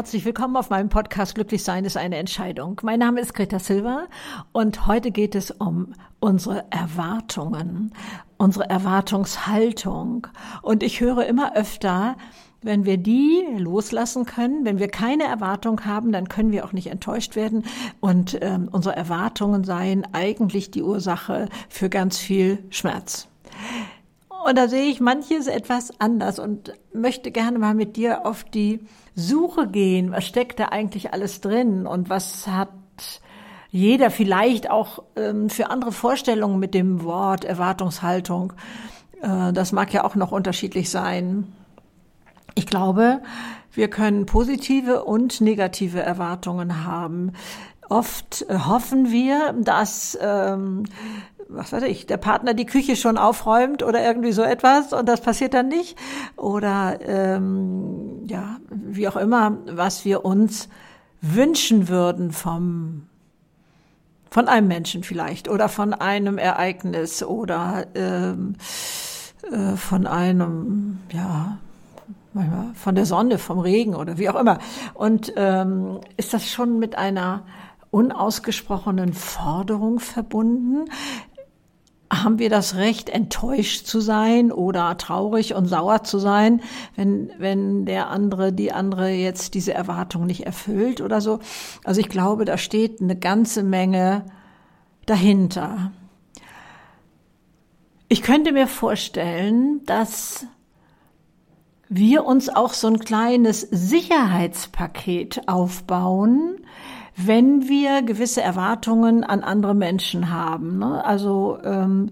herzlich willkommen auf meinem Podcast Glücklich sein ist eine Entscheidung. Mein Name ist Greta Silva und heute geht es um unsere Erwartungen, unsere Erwartungshaltung. Und ich höre immer öfter, wenn wir die loslassen können, wenn wir keine Erwartung haben, dann können wir auch nicht enttäuscht werden. Und ähm, unsere Erwartungen seien eigentlich die Ursache für ganz viel Schmerz. Und da sehe ich manches etwas anders und möchte gerne mal mit dir auf die Suche gehen. Was steckt da eigentlich alles drin und was hat jeder vielleicht auch ähm, für andere Vorstellungen mit dem Wort Erwartungshaltung? Äh, das mag ja auch noch unterschiedlich sein. Ich glaube, wir können positive und negative Erwartungen haben. Oft äh, hoffen wir, dass ähm, was weiß ich, der Partner die Küche schon aufräumt oder irgendwie so etwas und das passiert dann nicht. Oder ähm, ja, wie auch immer, was wir uns wünschen würden vom von einem Menschen vielleicht oder von einem Ereignis oder ähm, äh, von einem, ja, manchmal von der Sonne, vom Regen oder wie auch immer. Und ähm, ist das schon mit einer unausgesprochenen Forderung verbunden? Haben wir das Recht, enttäuscht zu sein oder traurig und sauer zu sein, wenn, wenn der andere, die andere jetzt diese Erwartung nicht erfüllt oder so. Also ich glaube, da steht eine ganze Menge dahinter. Ich könnte mir vorstellen, dass wir uns auch so ein kleines Sicherheitspaket aufbauen, wenn wir gewisse Erwartungen an andere Menschen haben. Ne? Also ähm,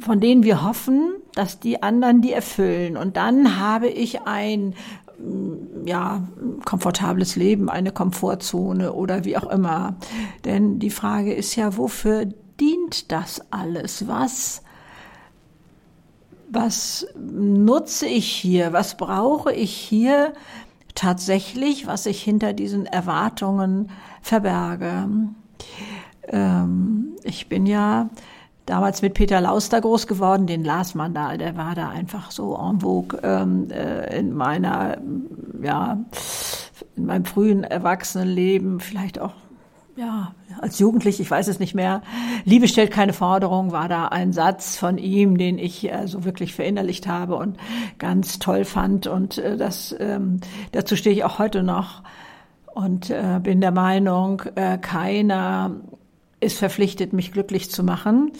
von denen wir hoffen, dass die anderen die erfüllen. Und dann habe ich ein mm, ja, komfortables Leben, eine Komfortzone oder wie auch immer. Denn die Frage ist ja, wofür dient das alles? Was, was nutze ich hier? Was brauche ich hier? Tatsächlich, was ich hinter diesen Erwartungen verberge. Ähm, ich bin ja damals mit Peter Lauster groß geworden, den las man da, der war da einfach so en vogue ähm, äh, in meiner, ja, in meinem frühen Erwachsenenleben, vielleicht auch ja, als Jugendlich, ich weiß es nicht mehr. Liebe stellt keine Forderung, war da ein Satz von ihm, den ich äh, so wirklich verinnerlicht habe und ganz toll fand. Und äh, das, ähm, dazu stehe ich auch heute noch und äh, bin der Meinung, äh, keiner ist verpflichtet, mich glücklich zu machen.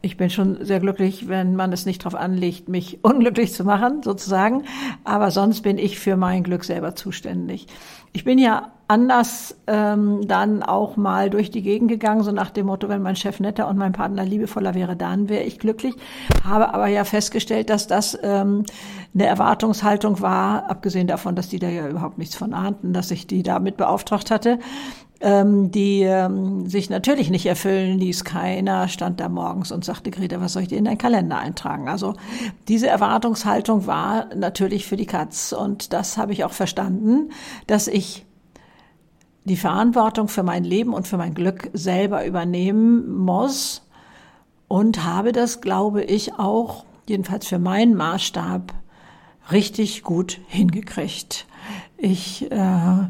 Ich bin schon sehr glücklich, wenn man es nicht darauf anlegt, mich unglücklich zu machen, sozusagen. Aber sonst bin ich für mein Glück selber zuständig. Ich bin ja anders ähm, dann auch mal durch die Gegend gegangen, so nach dem Motto, wenn mein Chef netter und mein Partner liebevoller wäre, dann wäre ich glücklich. Habe aber ja festgestellt, dass das ähm, eine Erwartungshaltung war, abgesehen davon, dass die da ja überhaupt nichts von ahnten, dass ich die damit beauftragt hatte, ähm, die ähm, sich natürlich nicht erfüllen ließ. Keiner stand da morgens und sagte, Greta, was soll ich dir in deinen Kalender eintragen? Also diese Erwartungshaltung war natürlich für die Katz. Und das habe ich auch verstanden, dass ich die Verantwortung für mein Leben und für mein Glück selber übernehmen muss und habe das, glaube ich, auch, jedenfalls für meinen Maßstab, richtig gut hingekriegt. Ich äh,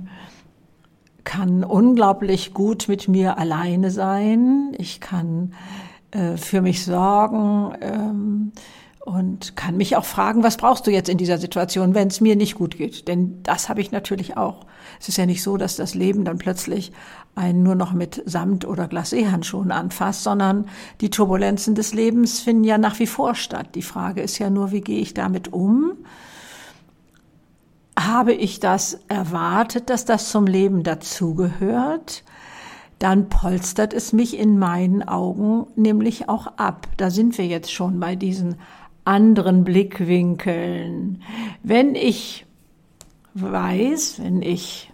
kann unglaublich gut mit mir alleine sein. Ich kann äh, für mich sorgen. Ähm, und kann mich auch fragen, was brauchst du jetzt in dieser Situation, wenn es mir nicht gut geht? Denn das habe ich natürlich auch. Es ist ja nicht so, dass das Leben dann plötzlich einen nur noch mit Samt- oder Glacéhandschuhen anfasst, sondern die Turbulenzen des Lebens finden ja nach wie vor statt. Die Frage ist ja nur, wie gehe ich damit um? Habe ich das erwartet, dass das zum Leben dazugehört? dann polstert es mich in meinen Augen nämlich auch ab. Da sind wir jetzt schon bei diesen anderen Blickwinkeln. Wenn ich weiß, wenn ich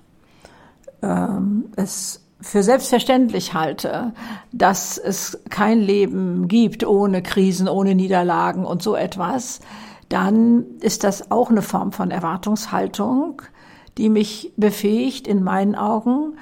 ähm, es für selbstverständlich halte, dass es kein Leben gibt ohne Krisen, ohne Niederlagen und so etwas, dann ist das auch eine Form von Erwartungshaltung, die mich befähigt, in meinen Augen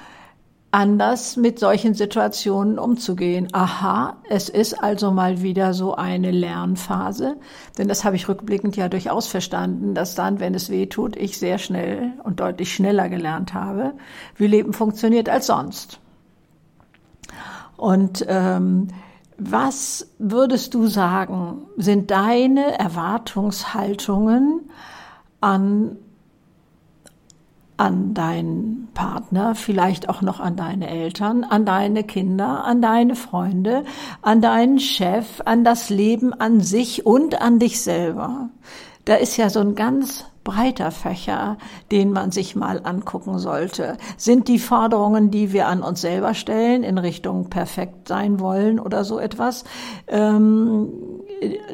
anders mit solchen Situationen umzugehen. Aha, es ist also mal wieder so eine Lernphase, denn das habe ich rückblickend ja durchaus verstanden, dass dann, wenn es weh tut, ich sehr schnell und deutlich schneller gelernt habe, wie Leben funktioniert als sonst. Und ähm, was würdest du sagen, sind deine Erwartungshaltungen an an deinen Partner, vielleicht auch noch an deine Eltern, an deine Kinder, an deine Freunde, an deinen Chef, an das Leben an sich und an dich selber. Da ist ja so ein ganz breiter Fächer, den man sich mal angucken sollte. Sind die Forderungen, die wir an uns selber stellen, in Richtung perfekt sein wollen oder so etwas, ähm,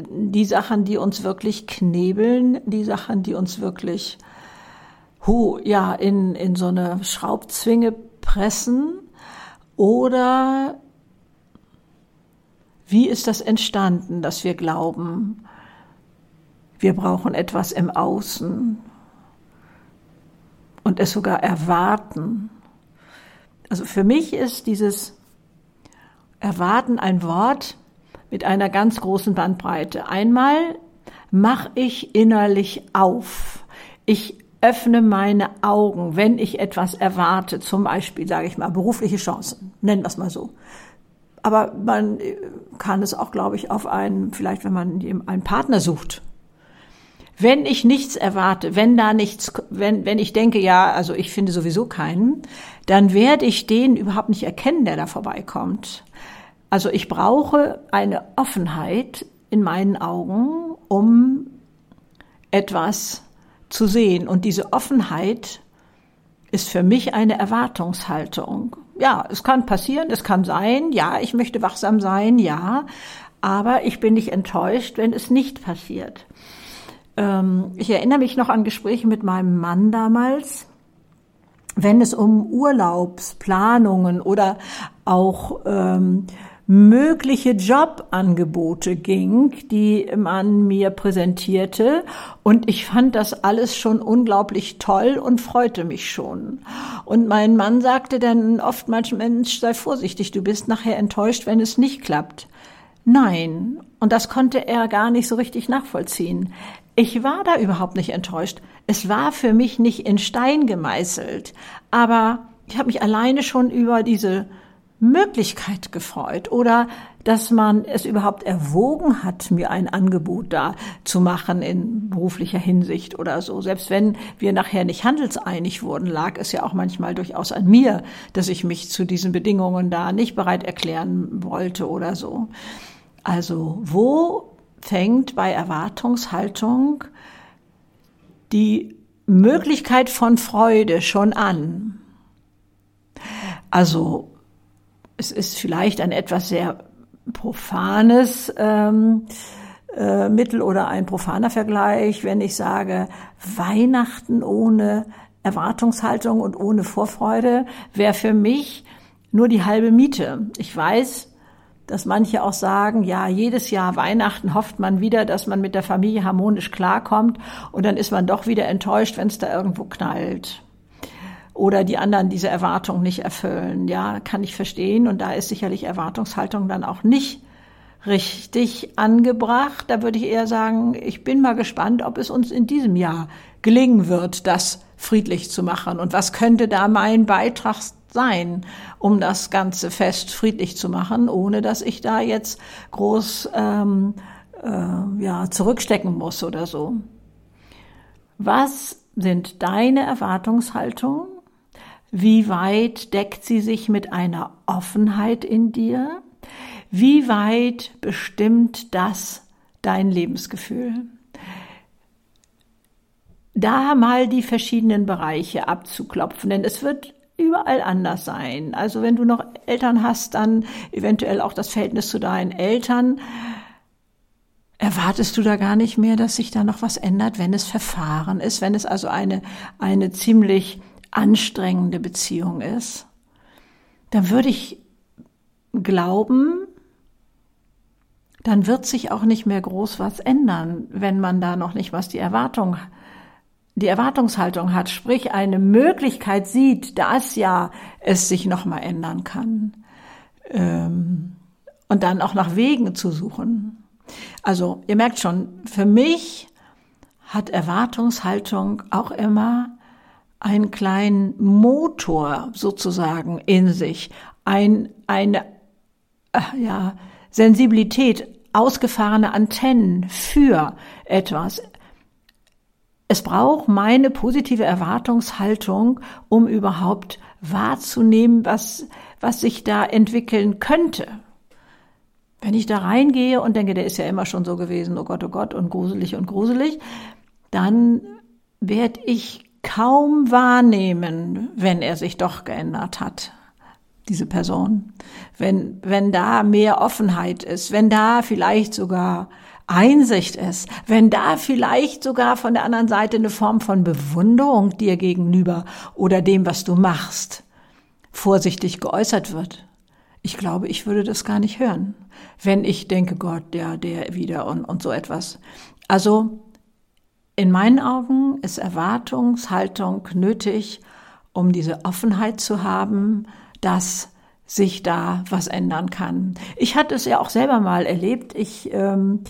die Sachen, die uns wirklich knebeln, die Sachen, die uns wirklich hu, ja, in, in so eine Schraubzwinge pressen? Oder wie ist das entstanden, dass wir glauben, wir brauchen etwas im Außen und es sogar erwarten? Also für mich ist dieses Erwarten ein Wort mit einer ganz großen Bandbreite. Einmal mache ich innerlich auf. Ich öffne meine Augen, wenn ich etwas erwarte, zum Beispiel, sage ich mal, berufliche Chancen, nennen wir es mal so. Aber man kann es auch, glaube ich, auf einen, vielleicht wenn man einen Partner sucht. Wenn ich nichts erwarte, wenn da nichts, wenn, wenn ich denke, ja, also ich finde sowieso keinen, dann werde ich den überhaupt nicht erkennen, der da vorbeikommt. Also ich brauche eine Offenheit in meinen Augen, um etwas zu sehen. Und diese Offenheit ist für mich eine Erwartungshaltung. Ja, es kann passieren, es kann sein, ja, ich möchte wachsam sein, ja, aber ich bin nicht enttäuscht, wenn es nicht passiert. Ähm, ich erinnere mich noch an Gespräche mit meinem Mann damals, wenn es um Urlaubsplanungen oder auch ähm, mögliche Jobangebote ging, die man mir präsentierte. Und ich fand das alles schon unglaublich toll und freute mich schon. Und mein Mann sagte dann oftmals, Mensch, sei vorsichtig, du bist nachher enttäuscht, wenn es nicht klappt. Nein, und das konnte er gar nicht so richtig nachvollziehen. Ich war da überhaupt nicht enttäuscht. Es war für mich nicht in Stein gemeißelt, aber ich habe mich alleine schon über diese Möglichkeit gefreut oder dass man es überhaupt erwogen hat, mir ein Angebot da zu machen in beruflicher Hinsicht oder so. Selbst wenn wir nachher nicht handelseinig wurden, lag es ja auch manchmal durchaus an mir, dass ich mich zu diesen Bedingungen da nicht bereit erklären wollte oder so. Also wo fängt bei Erwartungshaltung die Möglichkeit von Freude schon an? Also es ist vielleicht ein etwas sehr profanes ähm, äh, Mittel oder ein profaner Vergleich, wenn ich sage, Weihnachten ohne Erwartungshaltung und ohne Vorfreude wäre für mich nur die halbe Miete. Ich weiß, dass manche auch sagen, ja, jedes Jahr Weihnachten hofft man wieder, dass man mit der Familie harmonisch klarkommt und dann ist man doch wieder enttäuscht, wenn es da irgendwo knallt oder die anderen diese Erwartung nicht erfüllen. Ja, kann ich verstehen. Und da ist sicherlich Erwartungshaltung dann auch nicht richtig angebracht. Da würde ich eher sagen, ich bin mal gespannt, ob es uns in diesem Jahr gelingen wird, das friedlich zu machen. Und was könnte da mein Beitrag sein, um das ganze Fest friedlich zu machen, ohne dass ich da jetzt groß ähm, äh, ja, zurückstecken muss oder so. Was sind deine Erwartungshaltungen? Wie weit deckt sie sich mit einer Offenheit in dir? Wie weit bestimmt das dein Lebensgefühl? Da mal die verschiedenen Bereiche abzuklopfen, denn es wird überall anders sein. Also wenn du noch Eltern hast, dann eventuell auch das Verhältnis zu deinen Eltern. Erwartest du da gar nicht mehr, dass sich da noch was ändert, wenn es Verfahren ist, wenn es also eine, eine ziemlich anstrengende Beziehung ist, dann würde ich glauben, dann wird sich auch nicht mehr groß was ändern, wenn man da noch nicht was die Erwartung die Erwartungshaltung hat, sprich eine Möglichkeit sieht, dass ja es sich nochmal ändern kann. Ähm, und dann auch nach Wegen zu suchen. Also ihr merkt schon, für mich hat Erwartungshaltung auch immer einen kleinen Motor sozusagen in sich, ein, eine äh, ja, Sensibilität, ausgefahrene Antennen für etwas. Es braucht meine positive Erwartungshaltung, um überhaupt wahrzunehmen, was, was sich da entwickeln könnte. Wenn ich da reingehe und denke, der ist ja immer schon so gewesen, oh Gott, oh Gott, und gruselig und gruselig, dann werde ich kaum wahrnehmen, wenn er sich doch geändert hat, diese Person. Wenn, wenn da mehr Offenheit ist, wenn da vielleicht sogar Einsicht ist, wenn da vielleicht sogar von der anderen Seite eine Form von Bewunderung dir gegenüber oder dem, was du machst, vorsichtig geäußert wird. Ich glaube, ich würde das gar nicht hören, wenn ich denke, Gott, der, der wieder und, und so etwas. Also, in meinen Augen ist Erwartungshaltung nötig, um diese Offenheit zu haben, dass sich da was ändern kann. Ich hatte es ja auch selber mal erlebt. Ich, ähm,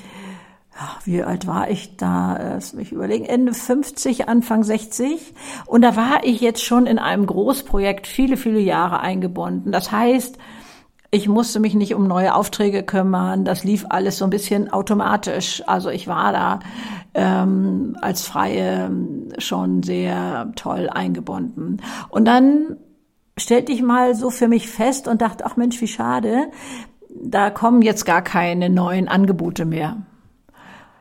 wie alt war ich da? Lass mich überlegen. Ende 50, Anfang 60. Und da war ich jetzt schon in einem Großprojekt viele, viele Jahre eingebunden. Das heißt, ich musste mich nicht um neue Aufträge kümmern. Das lief alles so ein bisschen automatisch. Also ich war da ähm, als Freie schon sehr toll eingebunden. Und dann stellte ich mal so für mich fest und dachte, ach Mensch, wie schade, da kommen jetzt gar keine neuen Angebote mehr.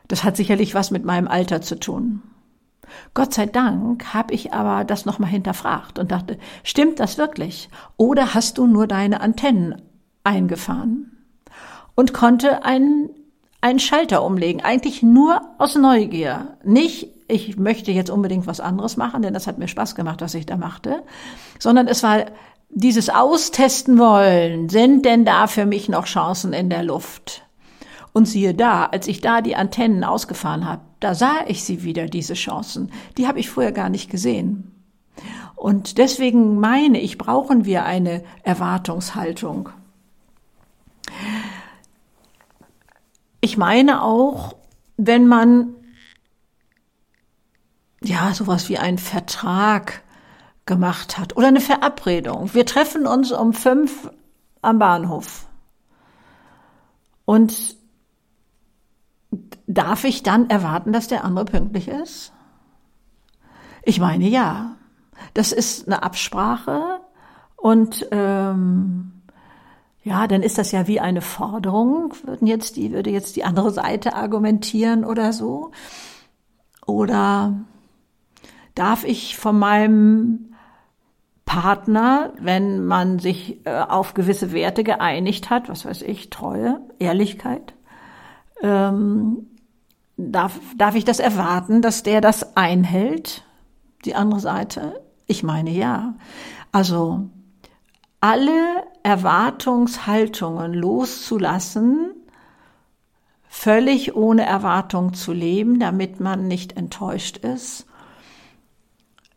Das hat sicherlich was mit meinem Alter zu tun. Gott sei Dank habe ich aber das nochmal hinterfragt und dachte, stimmt das wirklich? Oder hast du nur deine Antennen eingefahren und konnte einen, einen Schalter umlegen. Eigentlich nur aus Neugier. Nicht, ich möchte jetzt unbedingt was anderes machen, denn das hat mir Spaß gemacht, was ich da machte, sondern es war dieses Austesten wollen. Sind denn da für mich noch Chancen in der Luft? Und siehe da, als ich da die Antennen ausgefahren habe, da sah ich sie wieder, diese Chancen. Die habe ich vorher gar nicht gesehen. Und deswegen meine ich, brauchen wir eine Erwartungshaltung. Ich meine auch, wenn man ja sowas wie einen Vertrag gemacht hat oder eine Verabredung. Wir treffen uns um fünf am Bahnhof. Und darf ich dann erwarten, dass der andere pünktlich ist? Ich meine ja. Das ist eine Absprache und ähm, ja, dann ist das ja wie eine Forderung, würden jetzt die, würde jetzt die andere Seite argumentieren oder so. Oder darf ich von meinem Partner, wenn man sich äh, auf gewisse Werte geeinigt hat, was weiß ich, Treue, Ehrlichkeit, ähm, darf, darf ich das erwarten, dass der das einhält, die andere Seite? Ich meine ja. Also alle Erwartungshaltungen loszulassen, völlig ohne Erwartung zu leben, damit man nicht enttäuscht ist,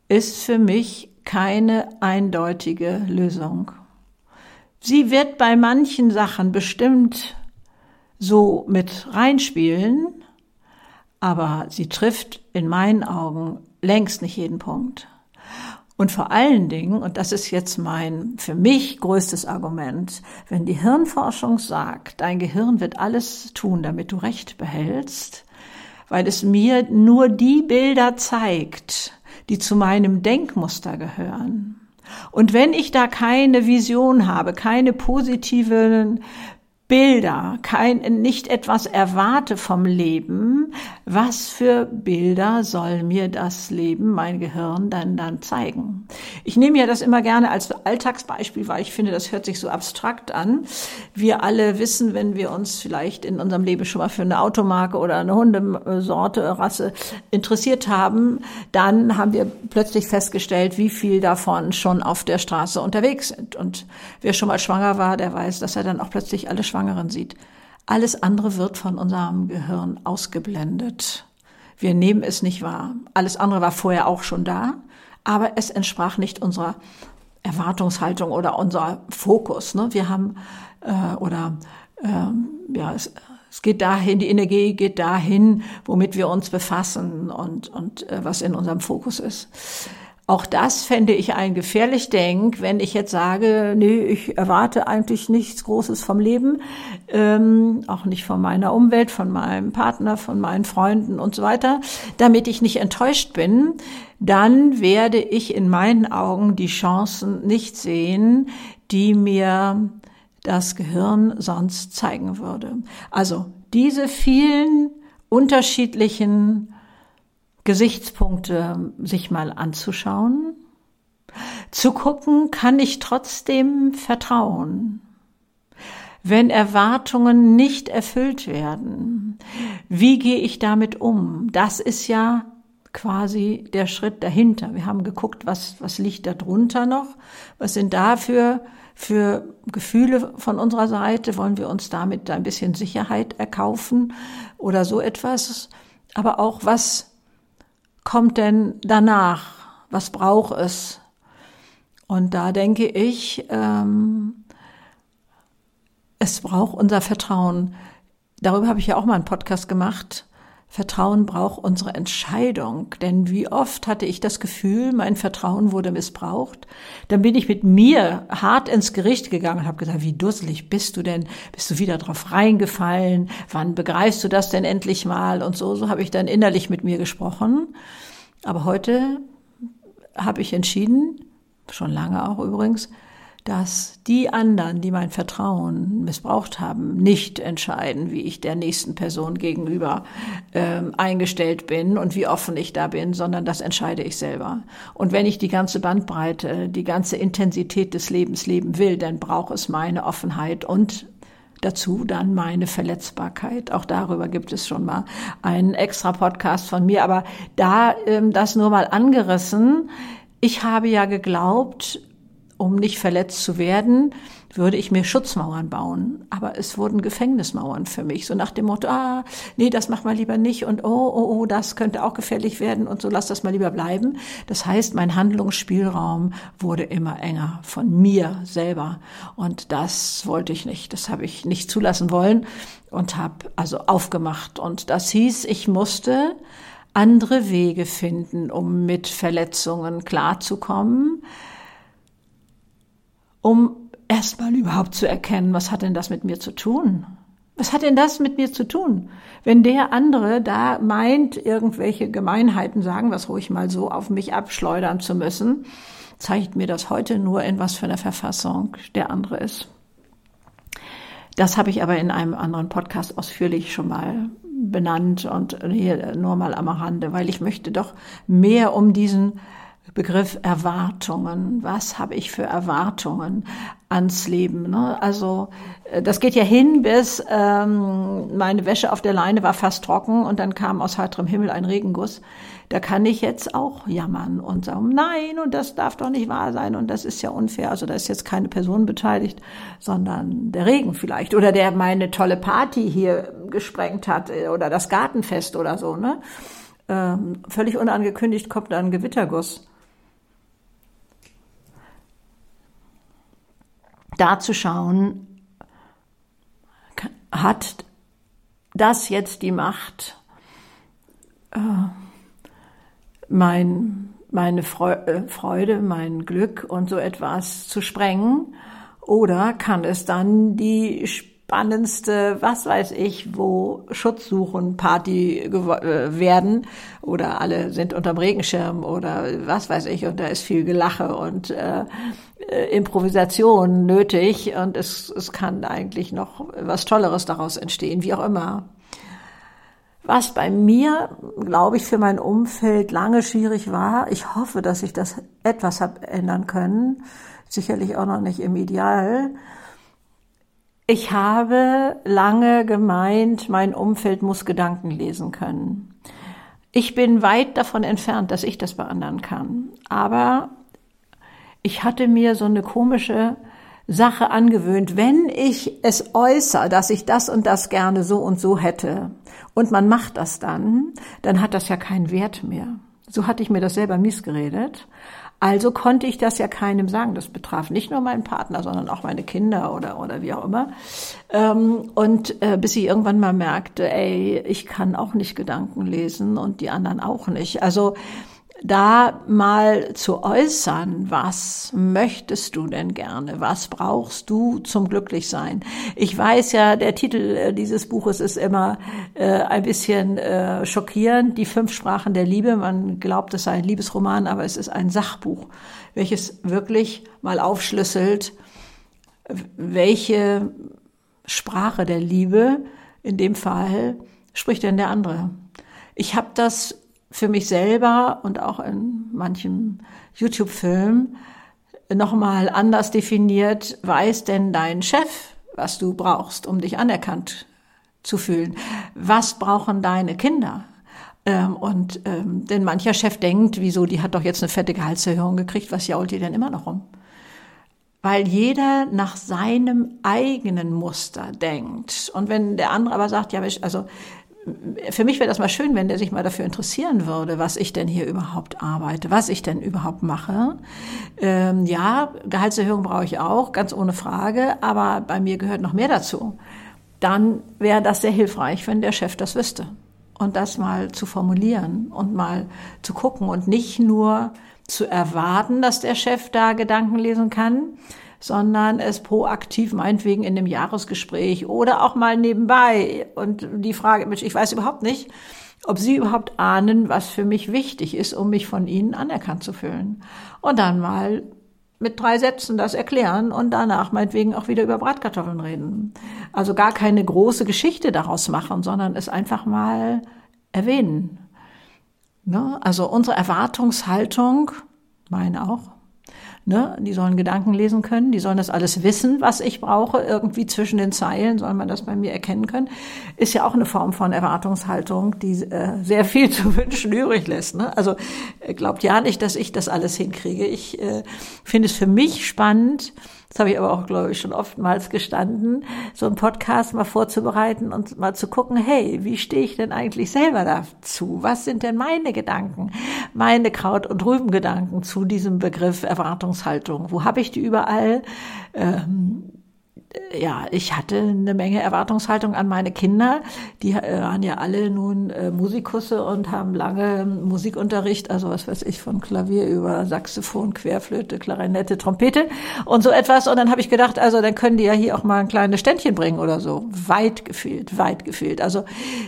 ist für mich keine eindeutige Lösung. Sie wird bei manchen Sachen bestimmt so mit reinspielen, aber sie trifft in meinen Augen längst nicht jeden Punkt. Und vor allen Dingen, und das ist jetzt mein für mich größtes Argument, wenn die Hirnforschung sagt, dein Gehirn wird alles tun, damit du Recht behältst, weil es mir nur die Bilder zeigt, die zu meinem Denkmuster gehören. Und wenn ich da keine Vision habe, keine positiven Bilder, kein, nicht etwas erwarte vom Leben, was für Bilder soll mir das Leben, mein Gehirn dann dann zeigen? Ich nehme ja das immer gerne als Alltagsbeispiel, weil ich finde, das hört sich so abstrakt an. Wir alle wissen, wenn wir uns vielleicht in unserem Leben schon mal für eine Automarke oder eine Hundesorte, Rasse interessiert haben, dann haben wir plötzlich festgestellt, wie viel davon schon auf der Straße unterwegs sind. Und wer schon mal schwanger war, der weiß, dass er dann auch plötzlich alle Schwangeren sieht. Alles andere wird von unserem Gehirn ausgeblendet. Wir nehmen es nicht wahr. Alles andere war vorher auch schon da, aber es entsprach nicht unserer Erwartungshaltung oder unser Fokus. Ne? Wir haben äh, oder ähm, ja, es, es geht dahin, die Energie geht dahin, womit wir uns befassen und, und äh, was in unserem Fokus ist. Auch das fände ich ein gefährlich Denk, wenn ich jetzt sage, nee, ich erwarte eigentlich nichts Großes vom Leben, ähm, auch nicht von meiner Umwelt, von meinem Partner, von meinen Freunden und so weiter, damit ich nicht enttäuscht bin, dann werde ich in meinen Augen die Chancen nicht sehen, die mir das Gehirn sonst zeigen würde. Also diese vielen unterschiedlichen Gesichtspunkte sich mal anzuschauen, zu gucken, kann ich trotzdem vertrauen, wenn Erwartungen nicht erfüllt werden. Wie gehe ich damit um? Das ist ja quasi der Schritt dahinter. Wir haben geguckt, was, was liegt da drunter noch? Was sind da für, für Gefühle von unserer Seite? Wollen wir uns damit ein bisschen Sicherheit erkaufen oder so etwas? Aber auch was kommt denn danach? Was braucht es? Und da denke ich, ähm, es braucht unser Vertrauen. Darüber habe ich ja auch mal einen Podcast gemacht. Vertrauen braucht unsere Entscheidung. Denn wie oft hatte ich das Gefühl, mein Vertrauen wurde missbraucht. Dann bin ich mit mir hart ins Gericht gegangen und habe gesagt, wie dusselig bist du denn? Bist du wieder drauf reingefallen? Wann begreifst du das denn endlich mal? Und so, so habe ich dann innerlich mit mir gesprochen. Aber heute habe ich entschieden, schon lange auch übrigens, dass die anderen, die mein Vertrauen missbraucht haben, nicht entscheiden, wie ich der nächsten Person gegenüber äh, eingestellt bin und wie offen ich da bin, sondern das entscheide ich selber. Und wenn ich die ganze Bandbreite, die ganze Intensität des Lebens leben will, dann braucht es meine Offenheit und dazu dann meine Verletzbarkeit. Auch darüber gibt es schon mal einen extra Podcast von mir, aber da ähm, das nur mal angerissen. Ich habe ja geglaubt, um nicht verletzt zu werden, würde ich mir Schutzmauern bauen. Aber es wurden Gefängnismauern für mich. So nach dem Motto, ah, nee, das mach mal lieber nicht und oh, oh, oh, das könnte auch gefährlich werden und so lass das mal lieber bleiben. Das heißt, mein Handlungsspielraum wurde immer enger von mir selber. Und das wollte ich nicht. Das habe ich nicht zulassen wollen und habe also aufgemacht. Und das hieß, ich musste andere Wege finden, um mit Verletzungen klarzukommen um erstmal überhaupt zu erkennen, was hat denn das mit mir zu tun? Was hat denn das mit mir zu tun? Wenn der andere da meint, irgendwelche Gemeinheiten sagen, was ruhig mal so auf mich abschleudern zu müssen, zeigt mir das heute nur, in was für einer Verfassung der andere ist. Das habe ich aber in einem anderen Podcast ausführlich schon mal benannt und hier nur mal am Rande, weil ich möchte doch mehr um diesen Begriff Erwartungen. Was habe ich für Erwartungen ans Leben? Ne? Also äh, das geht ja hin bis ähm, meine Wäsche auf der Leine war fast trocken und dann kam aus heiterem Himmel ein Regenguss. Da kann ich jetzt auch jammern und sagen, nein, und das darf doch nicht wahr sein und das ist ja unfair. Also da ist jetzt keine Person beteiligt, sondern der Regen vielleicht oder der meine tolle Party hier gesprengt hat äh, oder das Gartenfest oder so. Ne? Ähm, völlig unangekündigt kommt da ein Gewitterguss. Da zu schauen, hat das jetzt die Macht, äh, mein, meine äh, Freude, mein Glück und so etwas zu sprengen? Oder kann es dann die spannendste, was weiß ich, wo Schutzsuchen Party äh, werden oder alle sind unterm Regenschirm oder was weiß ich und da ist viel Gelache und äh, äh, Improvisation nötig und es, es kann eigentlich noch was Tolleres daraus entstehen, wie auch immer. Was bei mir, glaube ich, für mein Umfeld lange schwierig war, ich hoffe, dass ich das etwas habe ändern können, sicherlich auch noch nicht im Ideal. Ich habe lange gemeint, mein Umfeld muss Gedanken lesen können. Ich bin weit davon entfernt, dass ich das bei anderen kann. Aber ich hatte mir so eine komische Sache angewöhnt, wenn ich es äußere, dass ich das und das gerne so und so hätte, und man macht das dann, dann hat das ja keinen Wert mehr. So hatte ich mir das selber missgeredet. Also konnte ich das ja keinem sagen. Das betraf nicht nur meinen Partner, sondern auch meine Kinder oder, oder wie auch immer. Ähm, und äh, bis ich irgendwann mal merkte, ey, ich kann auch nicht Gedanken lesen und die anderen auch nicht. Also da mal zu äußern, was möchtest du denn gerne? Was brauchst du zum Glücklichsein? Ich weiß ja, der Titel äh, dieses Buches ist immer äh, ein bisschen äh, schockierend, die fünf Sprachen der Liebe. Man glaubt, es sei ein Liebesroman, aber es ist ein Sachbuch, welches wirklich mal aufschlüsselt, welche Sprache der Liebe in dem Fall spricht denn der andere. Ich habe das für mich selber und auch in manchem YouTube-Film nochmal anders definiert, weiß denn dein Chef, was du brauchst, um dich anerkannt zu fühlen? Was brauchen deine Kinder? Ähm, und ähm, denn mancher Chef denkt, wieso, die hat doch jetzt eine fette Gehaltserhöhung gekriegt, was jault die denn immer noch rum? Weil jeder nach seinem eigenen Muster denkt. Und wenn der andere aber sagt, ja, also für mich wäre das mal schön, wenn der sich mal dafür interessieren würde, was ich denn hier überhaupt arbeite, was ich denn überhaupt mache. Ähm, ja, Gehaltserhöhung brauche ich auch, ganz ohne Frage, aber bei mir gehört noch mehr dazu. Dann wäre das sehr hilfreich, wenn der Chef das wüsste. Und das mal zu formulieren und mal zu gucken und nicht nur zu erwarten, dass der Chef da Gedanken lesen kann, sondern es proaktiv meinetwegen in einem Jahresgespräch oder auch mal nebenbei. Und die Frage, ich weiß überhaupt nicht, ob Sie überhaupt ahnen, was für mich wichtig ist, um mich von Ihnen anerkannt zu fühlen. Und dann mal mit drei Sätzen das erklären und danach meinetwegen auch wieder über Bratkartoffeln reden. Also gar keine große Geschichte daraus machen, sondern es einfach mal erwähnen. Ne? Also unsere Erwartungshaltung, meine auch, Ne? Die sollen Gedanken lesen können, die sollen das alles wissen, was ich brauche. Irgendwie zwischen den Zeilen soll man das bei mir erkennen können. Ist ja auch eine Form von Erwartungshaltung, die äh, sehr viel zu wünschen übrig lässt. Ne? Also äh, glaubt ja nicht, dass ich das alles hinkriege. Ich äh, finde es für mich spannend, das habe ich aber auch, glaube ich, schon oftmals gestanden, so einen Podcast mal vorzubereiten und mal zu gucken, hey, wie stehe ich denn eigentlich selber dazu? Was sind denn meine Gedanken, meine Kraut- und Rübengedanken zu diesem Begriff Erwartungshaltung? Wo habe ich die überall? Ähm, ja, ich hatte eine Menge Erwartungshaltung an meine Kinder. Die äh, waren ja alle nun äh, Musikusse und haben lange Musikunterricht, also was weiß ich, von Klavier über Saxophon, Querflöte, Klarinette, Trompete und so etwas. Und dann habe ich gedacht, also dann können die ja hier auch mal ein kleines Ständchen bringen oder so. Weit gefehlt, weit gefehlt. Also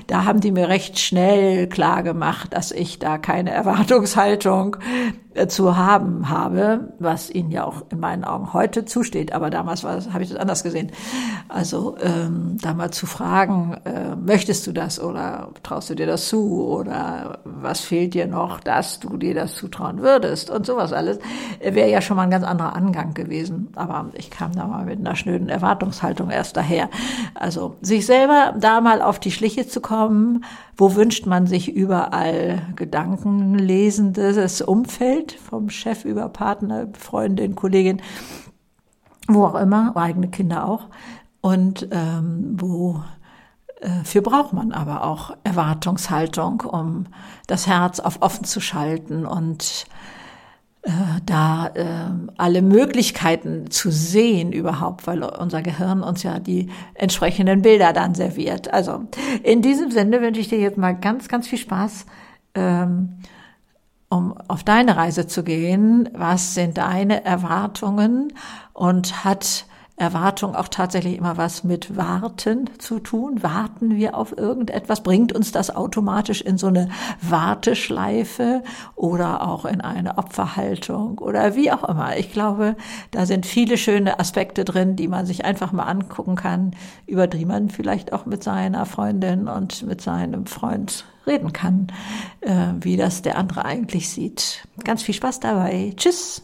da haben die mir recht schnell klar gemacht, dass ich da keine Erwartungshaltung äh, zu haben habe, was ihnen ja auch in meinen Augen heute zusteht. Aber damals war habe ich das anders gesehen. Also ähm, da mal zu fragen, äh, möchtest du das oder traust du dir das zu oder was fehlt dir noch, dass du dir das zutrauen würdest und sowas alles, äh, wäre ja schon mal ein ganz anderer Angang gewesen. Aber ich kam da mal mit einer schnöden Erwartungshaltung erst daher. Also sich selber da mal auf die Schliche zu kommen, wo wünscht man sich überall gedankenlesendes Umfeld, vom Chef über Partner, Freundin, Kollegin, wo auch immer, eigene Kinder auch. Und ähm, wo äh, für braucht man aber auch Erwartungshaltung, um das Herz auf offen zu schalten und äh, da äh, alle Möglichkeiten zu sehen überhaupt, weil unser Gehirn uns ja die entsprechenden Bilder dann serviert. Also in diesem Sinne wünsche ich dir jetzt mal ganz, ganz viel Spaß. Ähm, um auf deine Reise zu gehen. Was sind deine Erwartungen? Und hat Erwartung auch tatsächlich immer was mit Warten zu tun? Warten wir auf irgendetwas? Bringt uns das automatisch in so eine Warteschleife oder auch in eine Opferhaltung oder wie auch immer? Ich glaube, da sind viele schöne Aspekte drin, die man sich einfach mal angucken kann, über die man vielleicht auch mit seiner Freundin und mit seinem Freund reden kann, äh, wie das der andere eigentlich sieht. Ganz viel Spaß dabei. Tschüss.